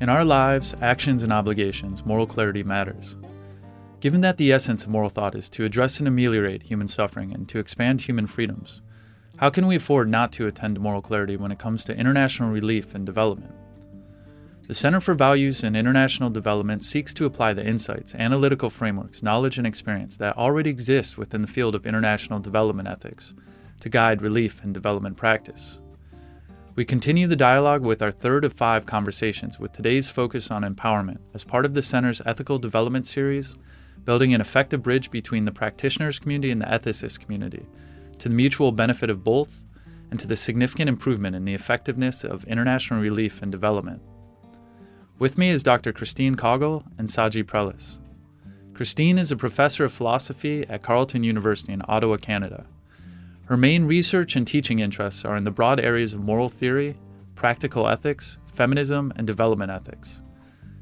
In our lives, actions, and obligations, moral clarity matters. Given that the essence of moral thought is to address and ameliorate human suffering and to expand human freedoms, how can we afford not to attend to moral clarity when it comes to international relief and development? The Center for Values and International Development seeks to apply the insights, analytical frameworks, knowledge, and experience that already exist within the field of international development ethics to guide relief and development practice. We continue the dialogue with our third of five conversations with today's focus on empowerment as part of the Center's Ethical Development Series, building an effective bridge between the practitioners community and the ethicist community, to the mutual benefit of both, and to the significant improvement in the effectiveness of international relief and development. With me is Dr. Christine Koggel and Saji Prelis. Christine is a professor of philosophy at Carleton University in Ottawa, Canada. Her main research and teaching interests are in the broad areas of moral theory, practical ethics, feminism, and development ethics.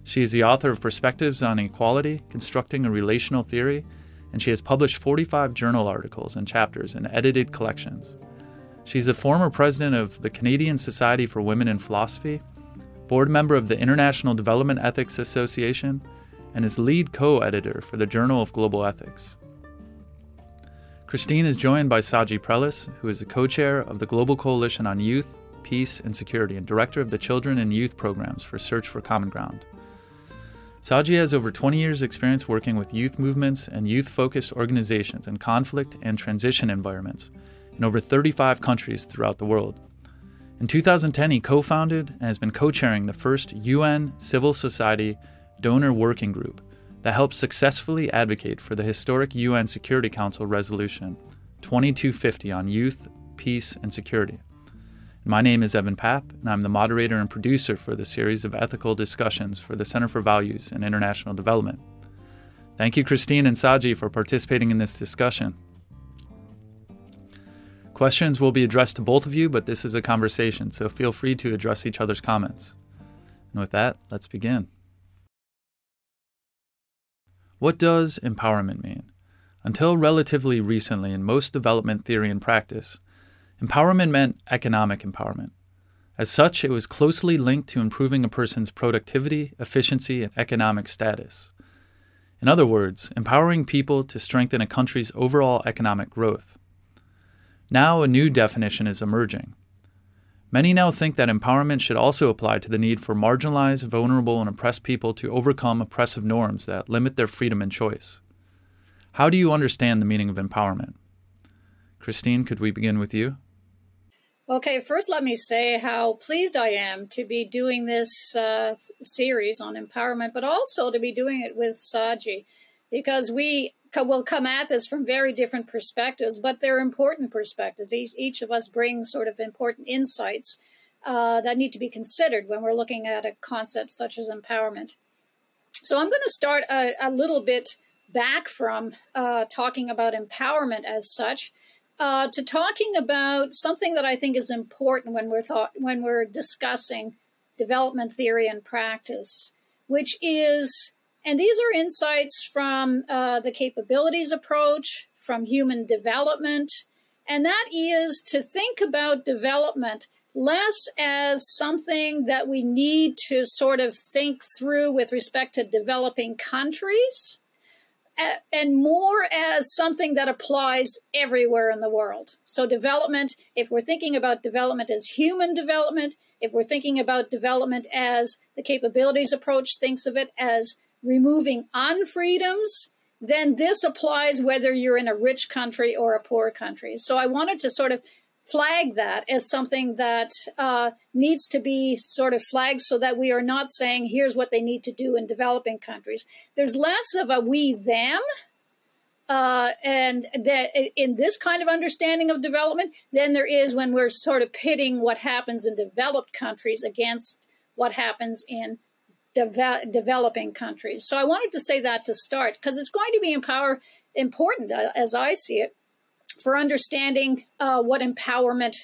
She is the author of Perspectives on Equality, Constructing a Relational Theory, and she has published 45 journal articles and chapters in edited collections. She's a former president of the Canadian Society for Women in Philosophy, board member of the International Development Ethics Association, and is lead co editor for the Journal of Global Ethics. Christine is joined by Saji Prelis, who is the co chair of the Global Coalition on Youth, Peace, and Security and director of the Children and Youth Programs for Search for Common Ground. Saji has over 20 years' experience working with youth movements and youth focused organizations in conflict and transition environments in over 35 countries throughout the world. In 2010, he co founded and has been co chairing the first UN Civil Society Donor Working Group that helps successfully advocate for the historic UN Security Council Resolution 2250 on youth, peace, and security. My name is Evan Papp, and I'm the moderator and producer for the series of ethical discussions for the Center for Values and International Development. Thank you, Christine and Saji, for participating in this discussion. Questions will be addressed to both of you, but this is a conversation, so feel free to address each other's comments. And with that, let's begin. What does empowerment mean? Until relatively recently, in most development theory and practice, empowerment meant economic empowerment. As such, it was closely linked to improving a person's productivity, efficiency, and economic status. In other words, empowering people to strengthen a country's overall economic growth. Now, a new definition is emerging Many now think that empowerment should also apply to the need for marginalized, vulnerable, and oppressed people to overcome oppressive norms that limit their freedom and choice. How do you understand the meaning of empowerment? Christine, could we begin with you? Okay, first let me say how pleased I am to be doing this uh, series on empowerment, but also to be doing it with Saji, because we will come at this from very different perspectives, but they're important perspectives. Each, each of us brings sort of important insights uh, that need to be considered when we're looking at a concept such as empowerment. So I'm going to start a, a little bit back from uh, talking about empowerment as such uh, to talking about something that I think is important when we're thought when we're discussing development theory and practice, which is and these are insights from uh, the capabilities approach, from human development, and that is to think about development less as something that we need to sort of think through with respect to developing countries and more as something that applies everywhere in the world. So, development, if we're thinking about development as human development, if we're thinking about development as the capabilities approach thinks of it as removing unfreedoms, then this applies whether you're in a rich country or a poor country. So I wanted to sort of flag that as something that uh, needs to be sort of flagged so that we are not saying, here's what they need to do in developing countries. There's less of a we them. Uh, and that in this kind of understanding of development, than there is when we're sort of pitting what happens in developed countries against what happens in deve- developing countries. So I wanted to say that to start because it's going to be empower important uh, as I see it for understanding uh, what empowerment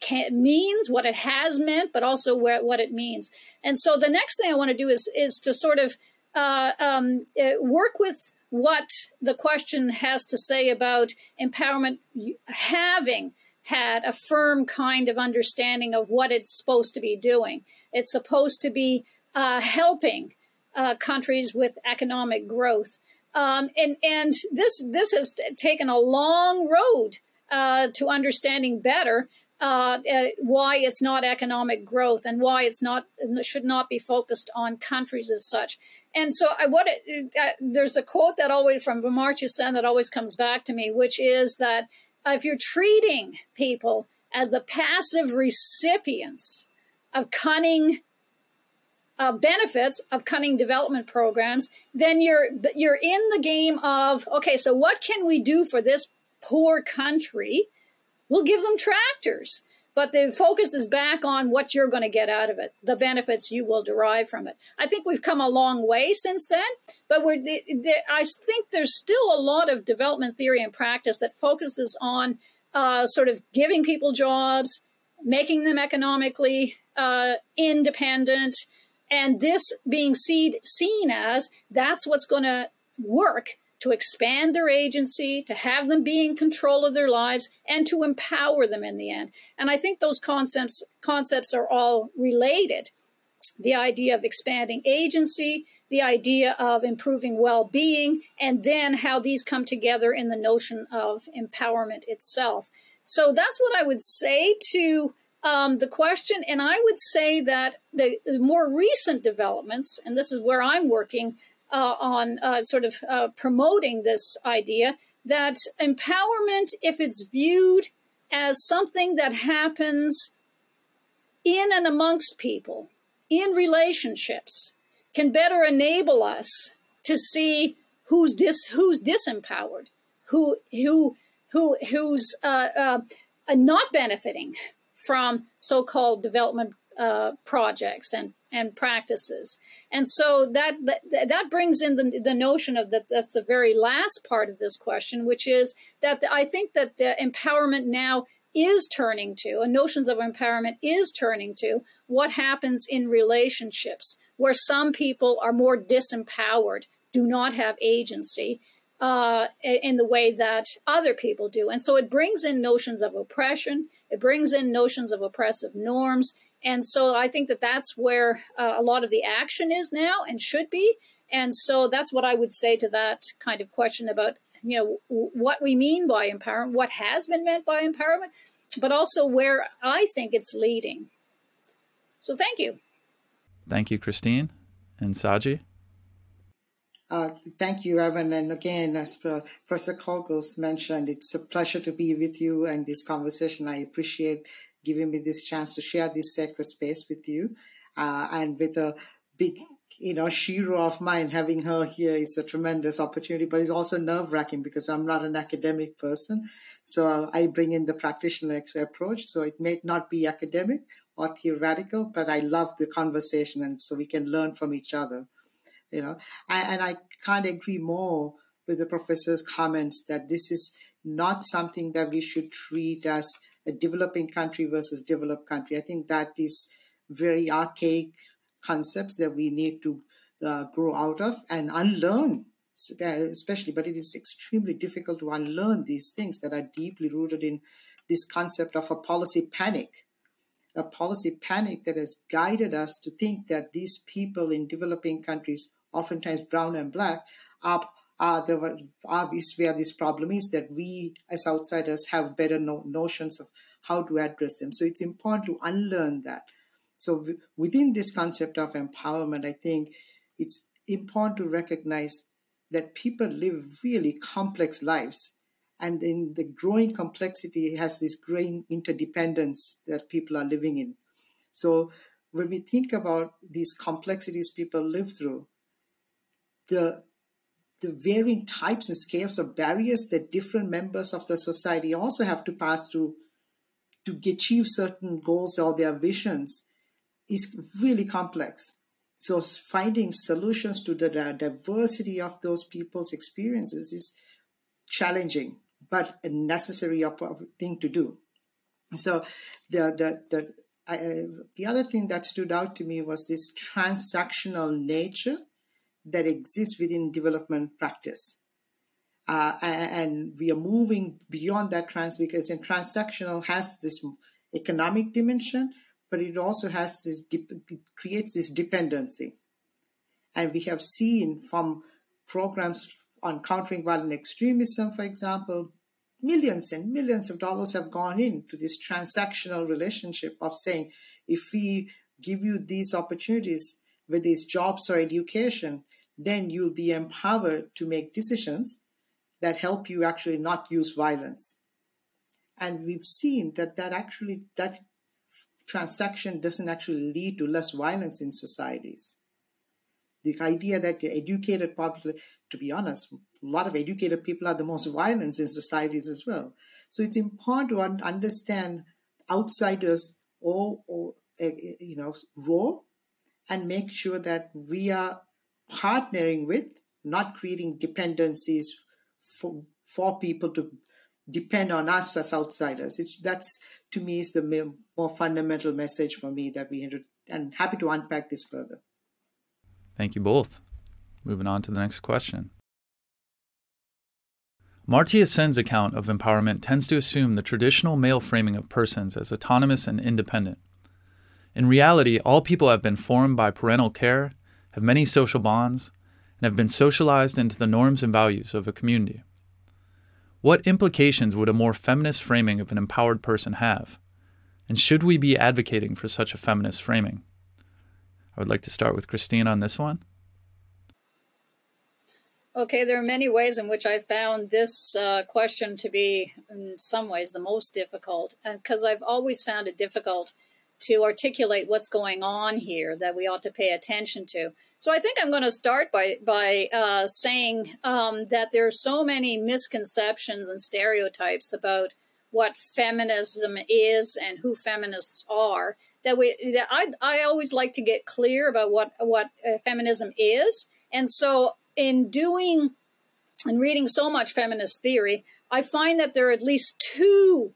can, means, what it has meant, but also where, what it means. And so the next thing I want to do is is to sort of uh, um, uh, work with what the question has to say about empowerment having had a firm kind of understanding of what it's supposed to be doing. It's supposed to be uh, helping uh, countries with economic growth. Um, and and this this has taken a long road uh, to understanding better uh, uh, why it's not economic growth and why it's not should not be focused on countries as such. And so, I what it, uh, there's a quote that always from Amartya Sen that always comes back to me, which is that if you're treating people as the passive recipients of cunning uh, benefits of cunning development programs, then you're you're in the game of okay. So what can we do for this poor country? We'll give them tractors, but the focus is back on what you're going to get out of it, the benefits you will derive from it. I think we've come a long way since then, but we're I think there's still a lot of development theory and practice that focuses on uh, sort of giving people jobs, making them economically uh, independent and this being seen, seen as that's what's going to work to expand their agency, to have them be in control of their lives, and to empower them in the end. And I think those concepts concepts are all related. The idea of expanding agency, the idea of improving well-being, and then how these come together in the notion of empowerment itself. So that's what I would say to um, the question, and I would say that the, more recent developments, and this is where I'm working uh, on uh, sort of uh, promoting this idea, that empowerment, if it's viewed as something that happens in and amongst people, in relationships, can better enable us to see who's dis who's disempowered, who who who who's uh, uh, not benefiting from so-called development uh, projects and and practices. And so that that, that brings in the, the notion of that that's the very last part of this question, which is that the, I think that the empowerment now is turning to, and notions of empowerment is turning to what happens in relationships where some people are more disempowered, do not have agency, uh, in the way that other people do. And so it brings in notions of oppression, it brings in notions of oppressive norms. And so I think that that's where uh, a lot of the action is now and should be. And so that's what I would say to that kind of question about, you know, what we mean by empowerment, what has been meant by empowerment, but also where I think it's leading. So thank you. Thank you, Christine and Saji. Uh, thank you, Evan. And again, as Professor Koggel's mentioned, it's a pleasure to be with you and this conversation. I appreciate giving me this chance to share this sacred space with you. Uh, and with a big, you know, shero of mine, having her here is a tremendous opportunity, but it's also nerve wracking because I'm not an academic person. So I bring in the practitioner approach. So it may not be academic or theoretical, but I love the conversation and so we can learn from each other you know? And i can't agree more with the professor's comments that this is not something that we should treat as a developing country versus developed country. I think that is very archaic concepts that we need to uh, grow out of and unlearn. Especially but it is extremely difficult to unlearn these things that are deeply rooted in this concept of a policy panic. A policy panic that has guided us to think that these people in developing countries oftentimes brown and black, uh, are, are the where this problem is that we as outsiders have better no, notions of how to address them. So it's important to unlearn that. So within this concept of empowerment, I think it's important to recognize that people live really complex lives. And in the growing complexity has this growing interdependence that people are living in. So when we think about these complexities people live through, the the varying types and scales of barriers that different members of the society also have to pass through to achieve certain goals or their visions is really complex. So finding solutions to the diversity of those people's experiences is challenging, but a necessary thing to do. So the the the I, uh, the other thing that stood out to me was this transactional nature that exists within development practice. Uh, and we are moving beyond that trans because transactional has this economic dimension, but it also has this it creates this dependency. And we have seen from programs on countering violent extremism, for example, millions and millions of dollars have gone into this transactional relationship of saying, if we give you these opportunities, whether it's jobs or education, then you'll be empowered to make decisions that help you actually not use violence. And we've seen that that actually that transaction doesn't actually lead to less violence in societies. The idea that educated people, to be honest, a lot of educated people are the most violent in societies as well. So it's important to understand outsiders or, or eh, eh, you know role and make sure that we are partnering with, not creating dependencies for, for people to depend on us as outsiders. It's, that's to me is the more fundamental message for me that we and happy to unpack this further. Thank you both. Moving on to the next question. Amartya Sen's account of empowerment tends to assume the traditional male framing of persons as autonomous and independent. In reality, all people have been formed by parental care, have many social bonds, and have been socialized into the norms and values of a community. What implications would a more feminist framing of an empowered person have? And should we be advocating for such a feminist framing? I would like to start with Christine on this one. Okay, there are many ways in which I found this uh, question to be, in some ways, the most difficult, because I've always found it difficult to articulate what's going on here that we ought to pay attention to. So I think I'm going to start by by uh, saying um, that there are so many misconceptions and stereotypes about what feminism is and who feminists are that we that I I always like to get clear about what what uh, feminism is, and so in doing and reading so much feminist theory, I find that there are at least two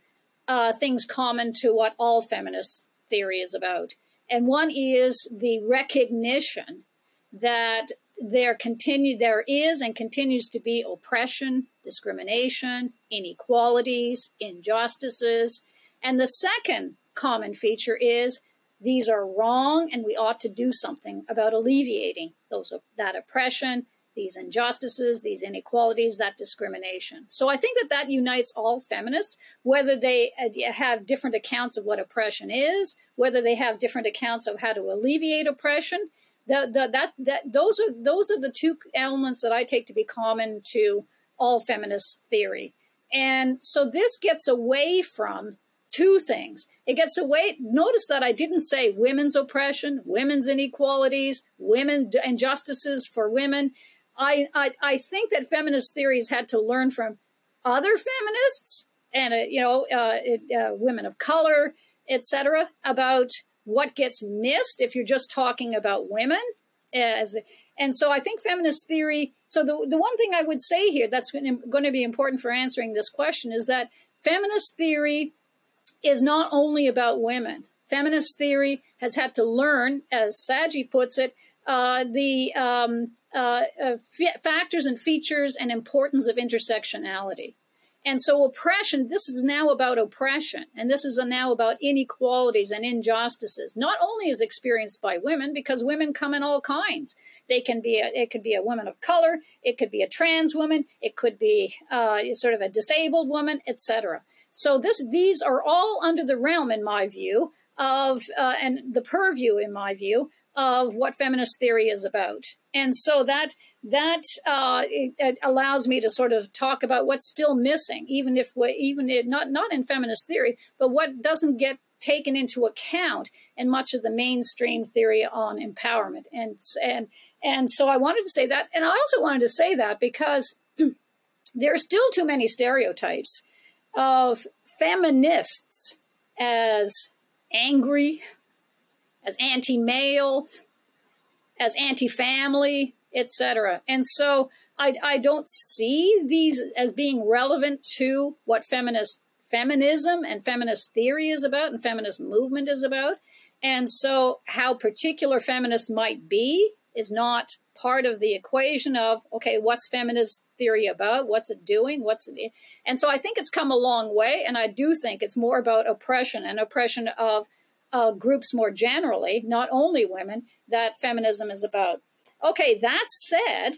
uh, things common to what all feminist theory is about, and one is the recognition that there continue there is and continues to be oppression, discrimination, inequalities, injustices. And the second common feature is these are wrong and we ought to do something about alleviating those that oppression, these injustices, these inequalities, that discrimination. So I think that that unites all feminists, whether they uh, have different accounts of what oppression is, whether they have different accounts of how to alleviate oppression, the, the, that, that, those, are, those are the two elements that I take to be common to all feminist theory. And so this gets away from two things. It gets away, notice that I didn't say women's oppression, women's inequalities, women injustices for women. I, I, I think that feminist theories had to learn from other feminists and, uh, you know, uh, uh, women of color, etc., about what gets missed if you're just talking about women as and so I think feminist theory. So the the one thing I would say here that's going to be important for answering this question is that feminist theory is not only about women. Feminist theory has had to learn, as Saji puts it, uh, the um, uh, uh, factors and features and importance of intersectionality. And so oppression, this is now about oppression, and this is now about inequalities and injustices. Not only is experienced by women, because women come in all kinds. They can be a, it could be a woman of color, it could be a trans woman, it could be uh, sort of a disabled woman, etc. So this these are all under the realm, in my view, of uh, and the purview, in my view, of what feminist theory is about. And so that that uh, it, it allows me to sort of talk about what's still missing, even if we, even it, not not in feminist theory, but what doesn't get taken into account in much of the mainstream theory on empowerment. And and and so I wanted to say that, and I also wanted to say that because there are still too many stereotypes of feminists as angry, as anti-male, as anti-family, etc. And so I, I don't see these as being relevant to what feminist feminism and feminist theory is about and feminist movement is about. And so how particular feminists might be is not part of the equation of okay what's feminist theory about what's it doing what's it and so i think it's come a long way and i do think it's more about oppression and oppression of uh, groups more generally, not only women, that feminism is about. Okay, that said,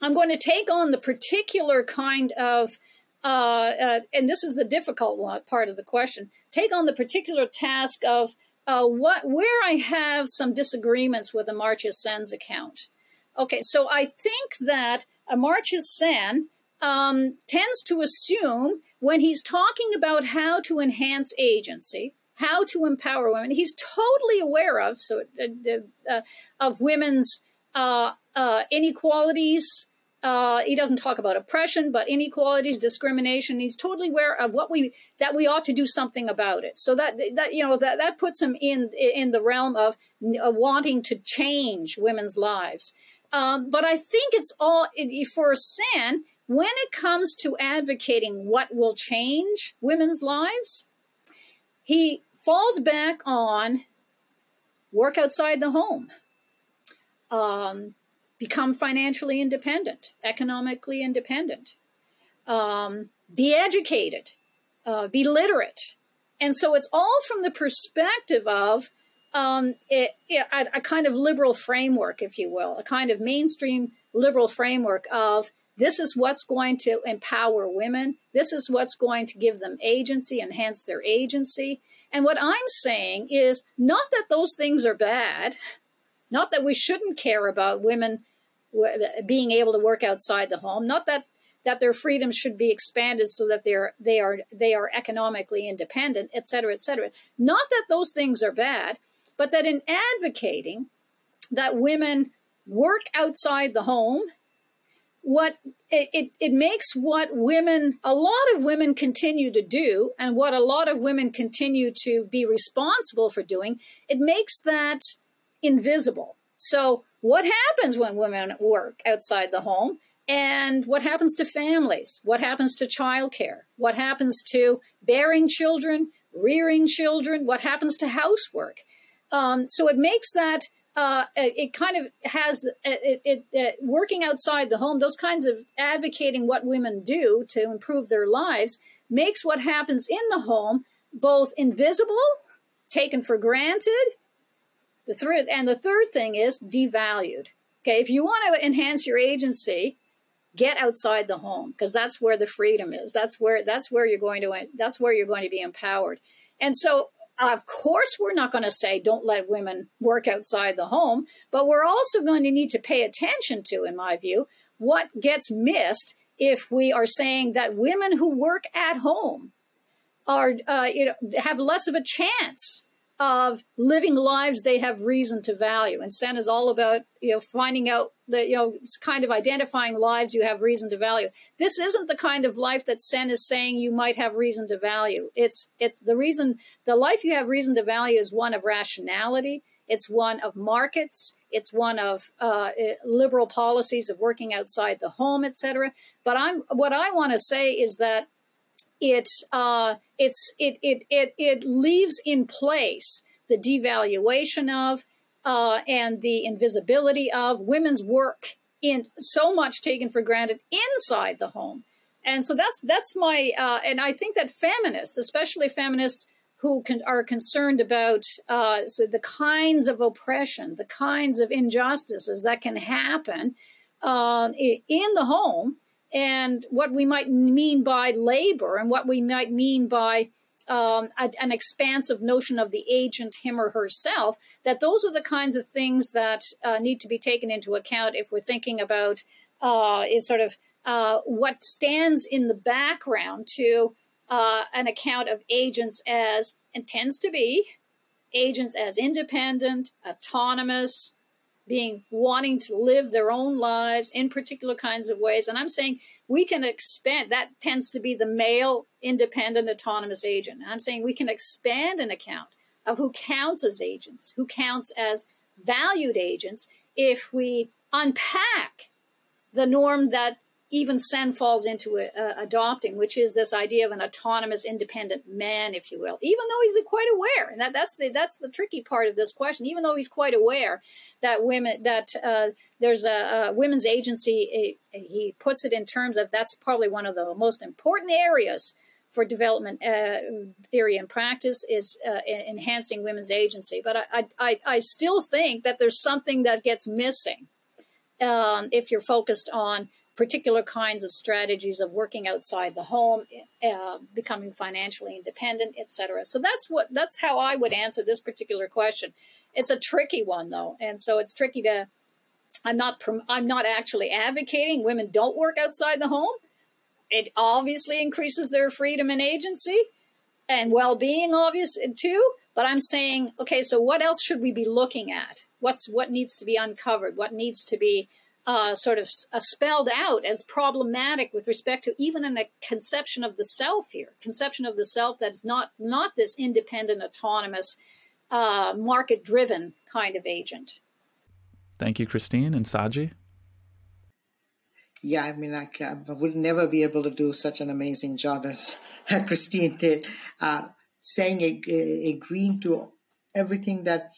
I'm going to take on the particular kind of, uh, uh, and this is the difficult one, part of the question, take on the particular task of uh, what where I have some disagreements with Amartya Sen's account. Okay, so I think that Amartya Sen um, tends to assume when he's talking about how to enhance agency, how to empower women, he's totally aware of so uh, uh, of women's uh, uh, inequalities. Uh, he doesn't talk about oppression, but inequalities, discrimination. He's totally aware of what we that we ought to do something about it. So that that you know that that puts him in in the realm of wanting to change women's lives. Um, but I think it's all for Sen when it comes to advocating what will change women's lives. He falls back on work outside the home, um, become financially independent, economically independent, um, be educated, uh, be literate. And so it's all from the perspective of um, it, it, a, a kind of liberal framework, if you will, a kind of mainstream liberal framework of this is what's going to empower women. This is what's going to give them agency, enhance their agency. And what I'm saying is not that those things are bad, not that we shouldn't care about women being able to work outside the home, not that that their freedoms should be expanded so that they're they are they are economically independent, et cetera, et cetera. Not that those things are bad, but that in advocating that women work outside the home what it, it, makes what women a lot of women continue to do and what a lot of women continue to be responsible for doing it makes that invisible. So what happens when women work outside the home? And what happens to families? What happens to childcare? What happens to bearing children rearing children? What happens to housework? Um, so it makes that uh, it kind of has it, it, it, working outside the home. Those kinds of advocating what women do to improve their lives makes what happens in the home both invisible, taken for granted. The third and the third thing is devalued. Okay, if you want to enhance your agency, get outside the home because that's where the freedom is. That's where that's where you're going to that's where you're going to be empowered. And so of course, we're not going to say don't let women work outside the home, but we're also going to need to pay attention to, in my view, what gets missed if we are saying that women who work at home are, uh, you know, have less of a chance of living lives they have reason to value. And Sen is all about, you know, finding out that you know, it's kind of identifying lives you have reason to value. This isn't the kind of life that Sen is saying you might have reason to value. It's, it's the reason, the life you have reason to value is one of rationality. It's one of markets. It's one of uh, eh, liberal policies of working outside the home, etc. But I'm, what I want to say is that it uh, it's it, it it it leaves in place the devaluation of uh, and the invisibility of women's work in so much taken for granted inside the home. And so that's that's my uh, and i think that feminists especially feminists who can, are concerned about uh, so the kinds of oppression the kinds of injustices that can happen uh, in the home and what we might mean by labor and what we might mean by um, a, an expansive notion of the agent, him or herself, that those are the kinds of things that uh, need to be taken into account if we're thinking about uh, is sort of uh, what stands in the background to uh, an account of agents as, and tends to be, agents as independent, autonomous, being wanting to live their own lives in particular kinds of ways. And I'm saying we can expand that tends to be the male independent autonomous agent. And I'm saying we can expand an account of who counts as agents, who counts as valued agents if we unpack the norm that even Sen falls into uh, adopting, which is this idea of an autonomous, independent man, if you will. Even though he's quite aware, and that, that's the that's the tricky part of this question. Even though he's quite aware that women that uh, there's a, a, women's agency, he puts it in terms of that's probably one of the most important areas for development uh, theory and practice is uh, enhancing women's agency. But I, I, I, still think that there's something that gets missing um, if you're focused on particular kinds of strategies of working outside the home, uh, becoming financially independent, etc. So that's what that's how I would answer this particular question. It's a tricky one though, and so it's tricky to. I'm not. I'm not actually advocating women don't work outside the home. It obviously increases their freedom and agency, and well-being, obvious too. But I'm saying, okay, so what else should we be looking at? What's what needs to be uncovered? What needs to be uh, sort of uh, spelled out as problematic with respect to even in a conception of the self here, conception of the self that's not not this independent, autonomous, uh, market-driven kind of agent. Thank you, Christine and Saji. Yeah, I mean, I, I, would never be able to do such an amazing job as Christine did, uh, saying agreeing to everything that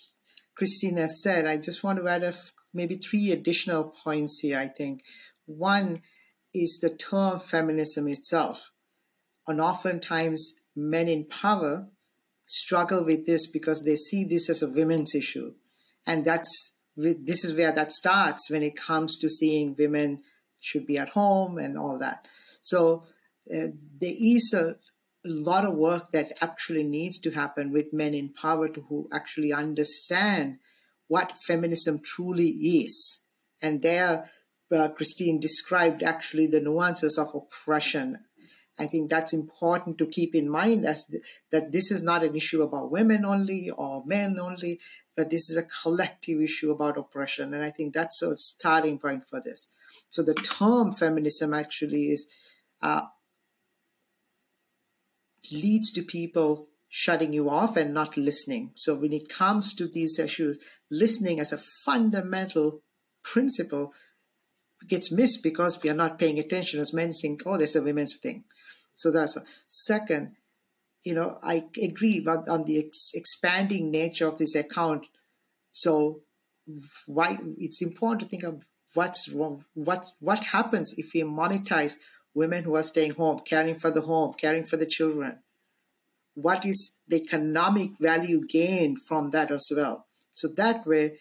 Christine has said. I just want to add a maybe three additional points here, I think. One is the term feminism itself. And oftentimes, men in power struggle with this because they see this as a women's issue. And that's this is where that starts when it comes to seeing women should be at home and all that. So uh, there is a, a lot of work that actually needs to happen with men in power to who actually understand what feminism truly is. And there, uh, Christine described actually the nuances of oppression. I think that's important to keep in mind as th- that this is not an issue about women only or men only, but this is a collective issue about oppression. And I think that's a starting point for this. So the term feminism actually is uh, leads to people shutting you off and not listening. So when it comes to these issues, listening as a fundamental principle gets missed because we are not paying attention as men think, oh, there's a women's thing. So that's a second, you know, I agree on, on the ex- expanding nature of this account. So why it's important to think of what's wrong, what what happens if we monetize women who are staying home, caring for the home, caring for the children. What is the economic value gained from that as well? So that way,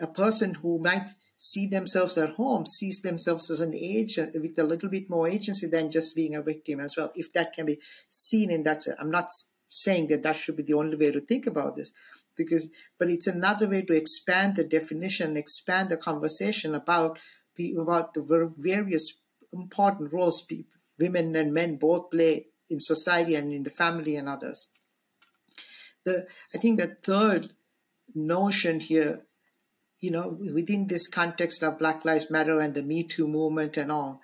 a person who might see themselves at home sees themselves as an agent with a little bit more agency than just being a victim as well. If that can be seen in that, I'm not saying that that should be the only way to think about this, because but it's another way to expand the definition, expand the conversation about about the various important roles people, women and men both play in society and in the family and others. The I think the third notion here, you know, within this context of Black Lives Matter and the Me Too movement and all,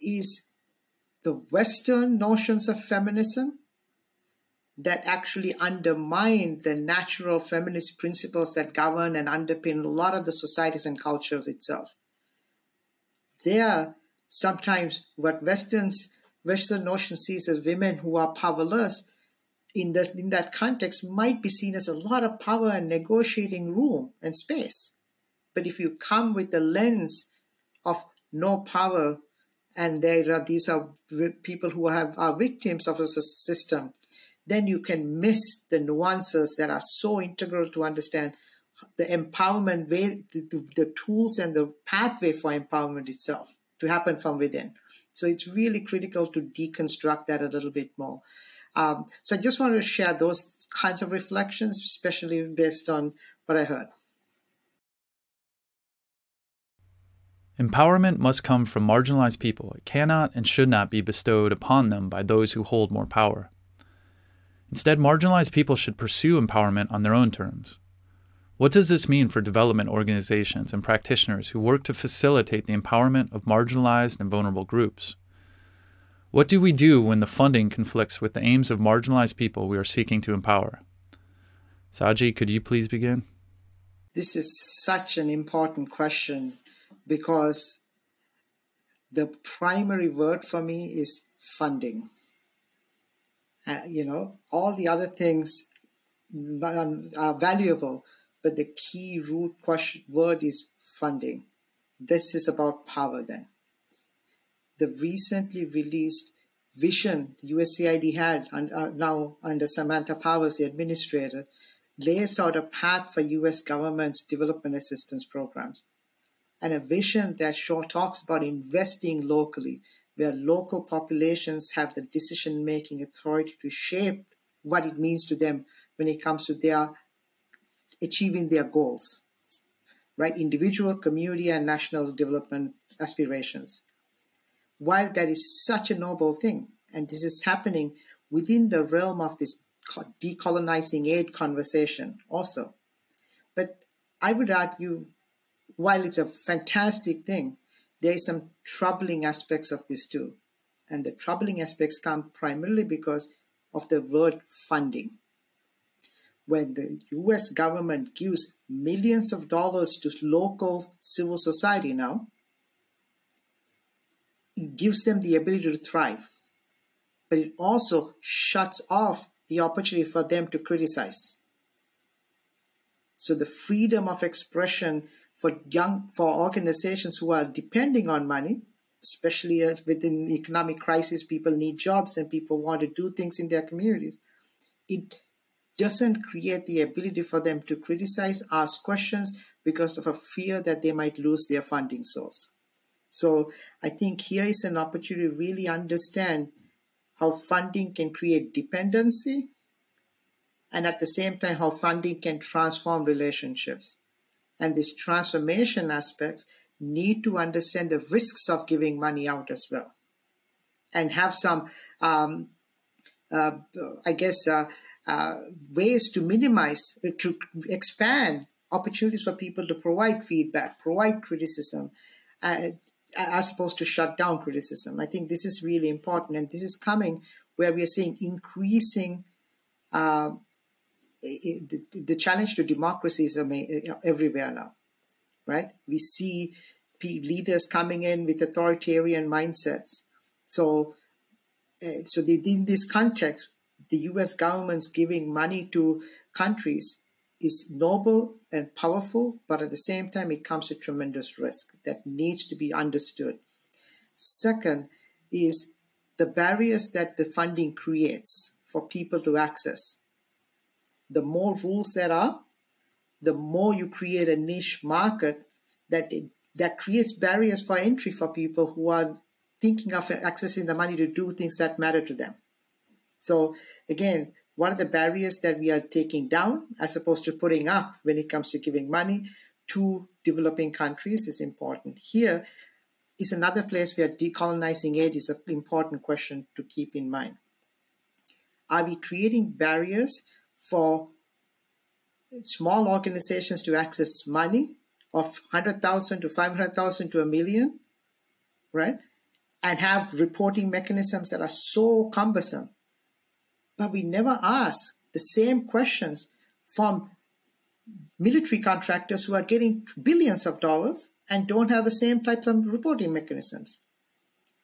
is the Western notions of feminism that actually undermine the natural feminist principles that govern and underpin a lot of the societies and cultures itself. They are sometimes what Westerns Western notion sees as women who are powerless in that in that context might be seen as a lot of power and negotiating room and space. But if you come with the lens of no power and there are these are people who have are victims of a system, then you can miss the nuances that are so integral to understand the empowerment way, the, the tools and the pathway for empowerment itself to happen from within. So it's really critical to deconstruct that a little bit more. Um, so I just wanted to share those kinds of reflections, especially based on what I heard. Empowerment must come from marginalized people. It cannot and should not be bestowed upon them by those who hold more power. Instead, marginalized people should pursue empowerment on their own terms. What does this mean for development organizations and practitioners who work to facilitate the empowerment of marginalized and vulnerable groups? What do we do when the funding conflicts with the aims of marginalized people we are seeking to empower? Saji, could you please begin? This is such an important question because the primary word for me is funding. Uh, you know, all the other things are valuable, but the key root question word is funding. This is about power then the recently released vision the USAID had and, uh, now under Samantha Powers, the administrator, lays out a path for US government's development assistance programs and a vision that sure talks about investing locally, where local populations have the decision making authority to shape what it means to them when it comes to their achieving their goals, right? Individual, community, and national development aspirations. While that is such a noble thing, and this is happening within the realm of this decolonizing aid conversation also. But I would argue, while it's a fantastic thing, there is some troubling aspects of this too. And the troubling aspects come primarily because of the word funding. When the US government gives millions of dollars to local civil society now, it gives them the ability to thrive. But it also shuts off the opportunity for them to criticize. So the freedom of expression for young for organizations who are depending on money, especially within economic crisis, people need jobs and people want to do things in their communities. It doesn't create the ability for them to criticize, ask questions because of a fear that they might lose their funding source. So I think here is an opportunity to really understand how funding can create dependency, and at the same time, how funding can transform relationships. And these transformation aspects need to understand the risks of giving money out as well, and have some, um, uh, I guess, uh, uh, ways to minimize, uh, to expand opportunities for people to provide feedback, provide criticism, uh, as opposed to shut down criticism. I think this is really important, and this is coming where we are seeing increasing uh, the, challenge to democracy is everywhere now, right? We see leaders coming in with authoritarian mindsets. So, uh, so in this context, the U.S. government's giving money to countries is noble and powerful, but at the same time, it comes with tremendous risk that needs to be understood. Second is the barriers that the funding creates for people to access. The more rules there are, the more you create a niche market that it, that creates barriers for entry for people who are thinking of accessing the money to do things that matter to them. So again, one of the barriers that we are taking down as opposed to putting up when it comes to giving money to developing countries is important. Here is another place where decolonizing aid is an important question to keep in mind. Are we creating barriers for small organizations to access money of 100,000 to 500,000 to a million, right? And have reporting mechanisms that are so cumbersome but we never ask the same questions from military contractors who are getting billions of dollars and don't have the same types of reporting mechanisms.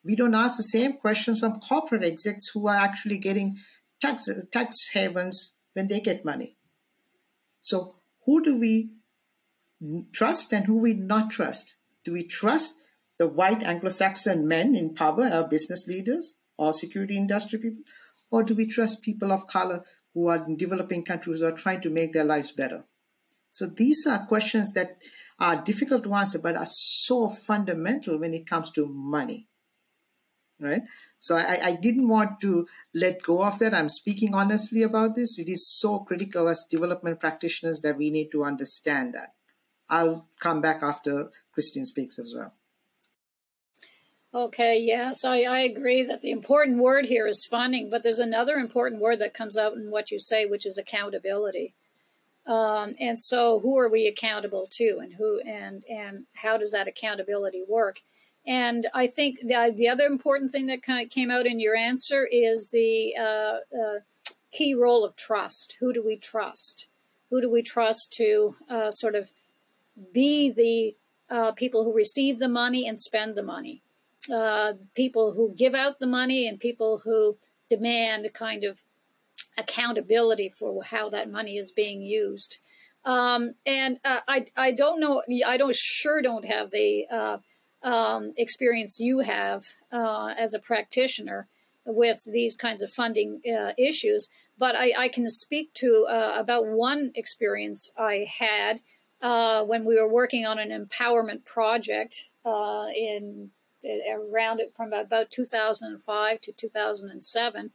We don't ask the same questions from corporate execs who are actually getting tax, tax havens when they get money. So, who do we trust and who we not trust? Do we trust the white Anglo Saxon men in power, our business leaders or security industry people? Or do we trust people of color who are in developing countries who are trying to make their lives better? So these are questions that are difficult to answer, but are so fundamental when it comes to money. Right? So I, I didn't want to let go of that. I'm speaking honestly about this. It is so critical as development practitioners that we need to understand that. I'll come back after Christine speaks as well. Okay, yes, I, I agree that the important word here is funding, but there's another important word that comes out in what you say, which is accountability. Um, and so, who are we accountable to, and who and and how does that accountability work? And I think the, the other important thing that kind of came out in your answer is the uh, uh, key role of trust. Who do we trust? Who do we trust to uh, sort of be the uh, people who receive the money and spend the money? Uh, people who give out the money and people who demand a kind of accountability for how that money is being used. Um, and uh, I, I don't know, I don't sure don't have the uh, um, experience you have uh, as a practitioner. with these kinds of funding uh, issues. But I, I, can speak to uh, about one experience I had when we were working on an empowerment project in around it from about 2005 to 2007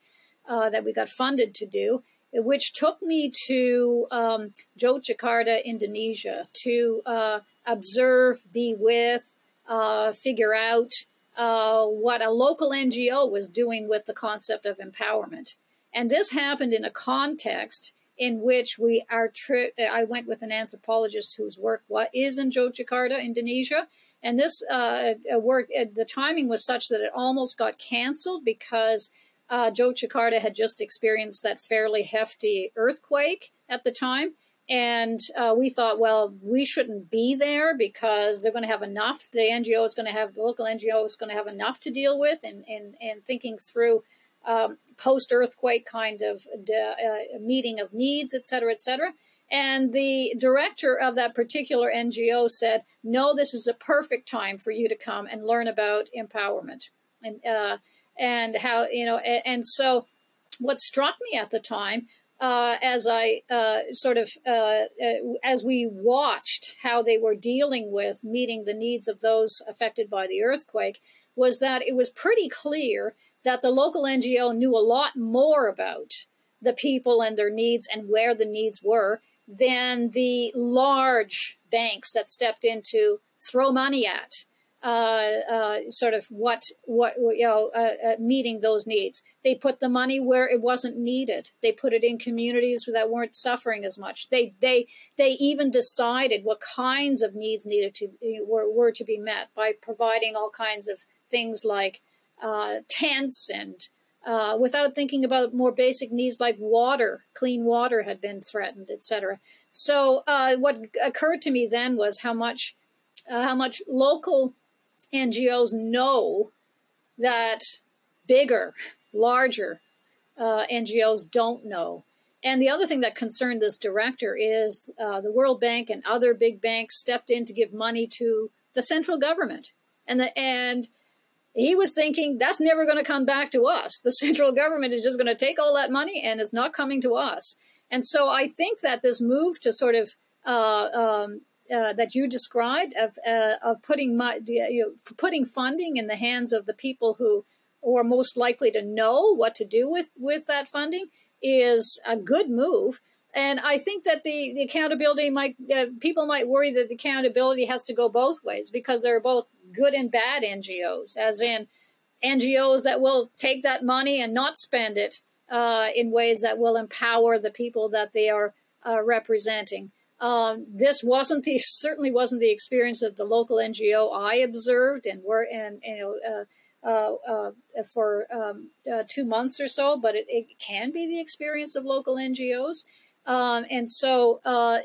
uh, that we got funded to do, which took me to um, Yogyakarta, Indonesia, to uh, observe, be with, uh, figure out uh, what a local NGO was doing with the concept of empowerment. And this happened in a context in which we trip. I went with an anthropologist whose work what is in Yogyakarta, Indonesia, and this uh, work. Uh, the timing was such that it almost got canceled because uh, Yogyakarta had just experienced that fairly hefty earthquake at the time, and uh, we thought, well, we shouldn't be there because they're going to have enough. The NGO is going to have, the local NGO is going to have enough to deal with and, and, and thinking through um, post earthquake kind of uh, meeting of needs, et cetera, et cetera. And the director of that particular NGO said, no, this is a perfect time for you to come and learn about empowerment. And, uh, and how, you know, and, and so what struck me at the time uh, as I uh, sort of uh, uh, as we watched how they were dealing with meeting the needs of those affected by the earthquake was that it was pretty clear that the local NGO knew a lot more about the people and their needs and where the needs were than the large banks that stepped in to throw money at uh, uh, sort of what what you know uh, uh, meeting those needs. They put the money where it wasn't needed. They put it in communities that weren't suffering as much. They they they even decided what kinds of needs needed to were were to be met by providing all kinds of things like uh, tents and. Uh, without thinking about more basic needs like water, clean water had been threatened, etc. So what occurred to me then was how much, how much local NGOs know that bigger, larger uh, NGOs don't know. And the other thing that concerned this director is uh, the World Bank and other big banks stepped in to give money to the central government, and the and he was thinking that's never going to come back to us. The central government is just going to take all that money and it's not coming to us. And so I think that this move to sort of uh, um, uh, that you described of uh, of putting my, you know, putting funding in the hands of the people who who are most likely to know what to do with with that funding is a good move. And I think that the, the accountability might uh, people might worry that the accountability has to go both ways because there are both good and bad NGOs, as in NGOs that will take that money and not spend it uh, in ways that will empower the people that they are uh, representing. Um, this wasn't the certainly wasn't the experience of the local NGO I observed and were and you know uh, uh, uh, for um, uh, two months or so, but it, it, can be the experience of local NGOs. Um, and so, uh,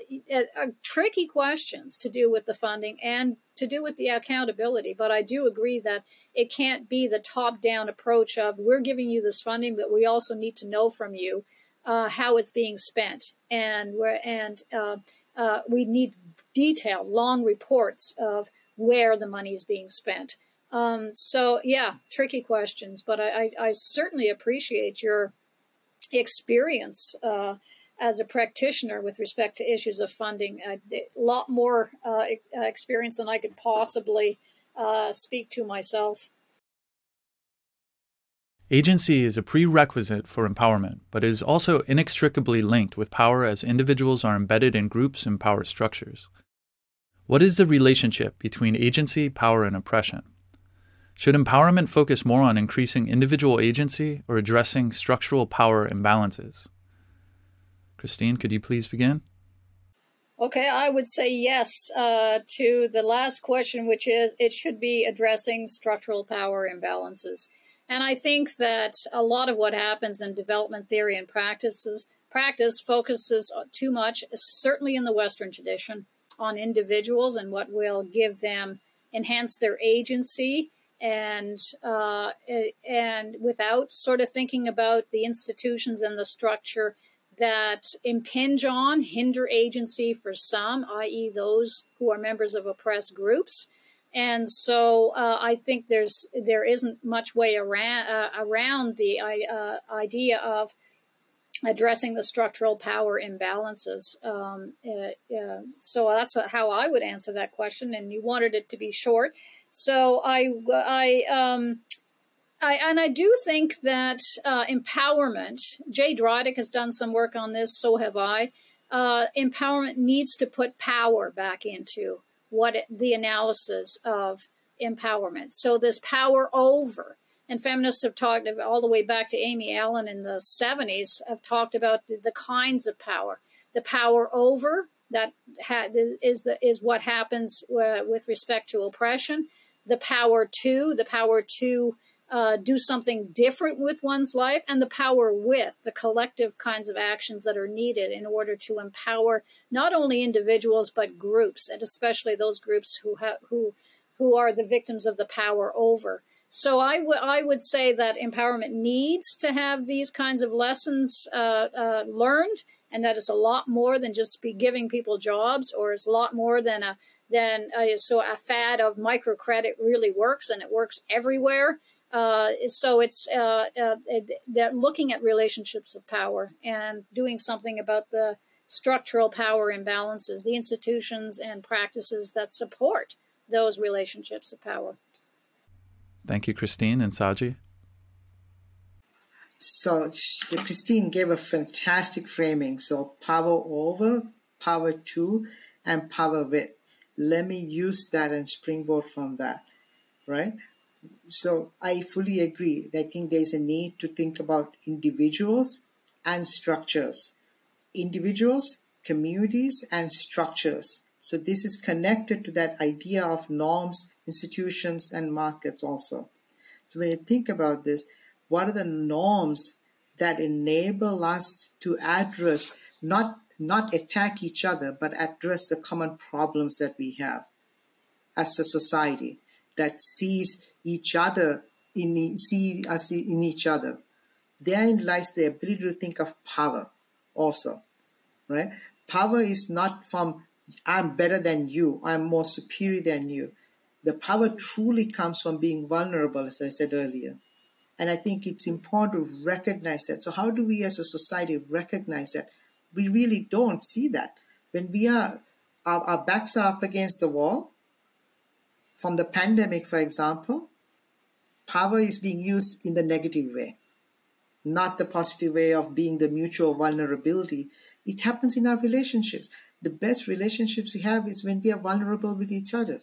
tricky questions to do with the funding and to do with the accountability. But I do agree that it can't be the top-down approach of we're giving you this funding, but we also need to know from you uh, how it's being spent and where and uh, uh, we need detailed, long reports of where the money is being spent. Um, so, yeah, tricky questions, but I, I, I certainly appreciate your experience uh, as a practitioner with respect to issues of funding. A lot more uh, experience than I could possibly uh, speak to myself. Agency is a prerequisite for empowerment, but is also inextricably linked with power as individuals are embedded in groups and power structures. What is the relationship between agency, power, and oppression? Should empowerment focus more on increasing individual agency or addressing structural power imbalances? Christine, could you please begin? Okay, I would say yes uh, to the last question, which is it should be addressing structural power imbalances. And I think that a lot of what happens in development theory and practices practice focuses too much, certainly in the Western tradition, on individuals and what will give them enhance their agency and uh, and without sort of thinking about the institutions and the structure that impinge on, hinder agency for some, i.e., those who are members of oppressed groups, And so uh, I think there's there isn't much way around uh, around the uh, idea of addressing the structural power imbalances. Um, uh, so that's what, how I would answer that question. And you wanted it to be short, so I I. Um, I, and I do think that uh, empowerment, Jay Drydyk has done some work on this, so have I. Uh, empowerment needs to put power back into what it, the analysis of empowerment. So this power over, and feminists have talked all the way back to Amy Allen in the 70s, have talked about the, the kinds of power. The power over that ha- is the is what happens uh, with respect to oppression. The power to, the power to uh, do something different with one's life and the power with the collective kinds of actions that are needed in order to empower not only individuals but groups and especially those groups who ha- who who are the victims of the power over. So I, would say that empowerment needs to have these kinds of lessons uh, uh, learned and that is a lot more than just be giving people jobs or it's a lot more than a than a, so a fad of microcredit really works and it works everywhere uh, so it's uh, uh, they're looking at relationships of power and doing something about the structural power imbalances, the institutions and practices that support those relationships of power. Thank you, Christine and Saji. So Christine gave a fantastic framing. So power over, power to, and power with. Let me use that and springboard from that, right? So I fully agree. I think there's a need to think about individuals and structures, individuals, communities, and structures. So this is connected to that idea of norms, institutions, and markets also. So when you think about this, what are the norms that enable us to address not not attack each other, but address the common problems that we have as a society? That sees each other in see us in each other. Therein lies the ability to think of power also. Right? Power is not from I'm better than you, I'm more superior than you. The power truly comes from being vulnerable, as I said earlier. And I think it's important to recognize that. So, how do we as a society recognize that? We really don't see that. When we are, our, our backs are up against the wall, from the pandemic, for example, power is being used in the negative way, not the positive way of being the mutual vulnerability. It happens in our relationships. The best relationships we have is when we are vulnerable with each other.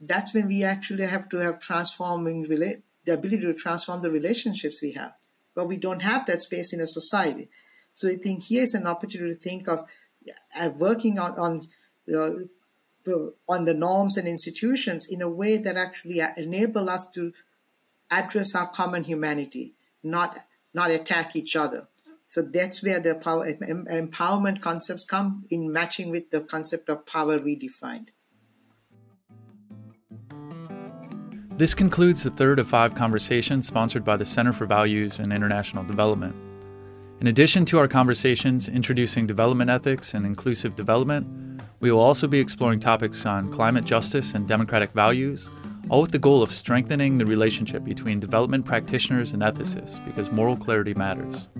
That's when we actually have to have transforming the ability to transform the relationships we have. But we don't have that space in a society. So I think here's an opportunity to think of uh, working on, on uh, on the norms and institutions in a way that actually enable us to address our common humanity, not not attack each other. So that's where the power empowerment concepts come in matching with the concept of power redefined. This concludes the third of five conversations sponsored by the Center for Values and International Development. In addition to our conversations introducing development ethics and inclusive development, we will also be exploring topics on climate justice and democratic values, all with the goal of strengthening the relationship between development practitioners and ethicists because moral clarity matters.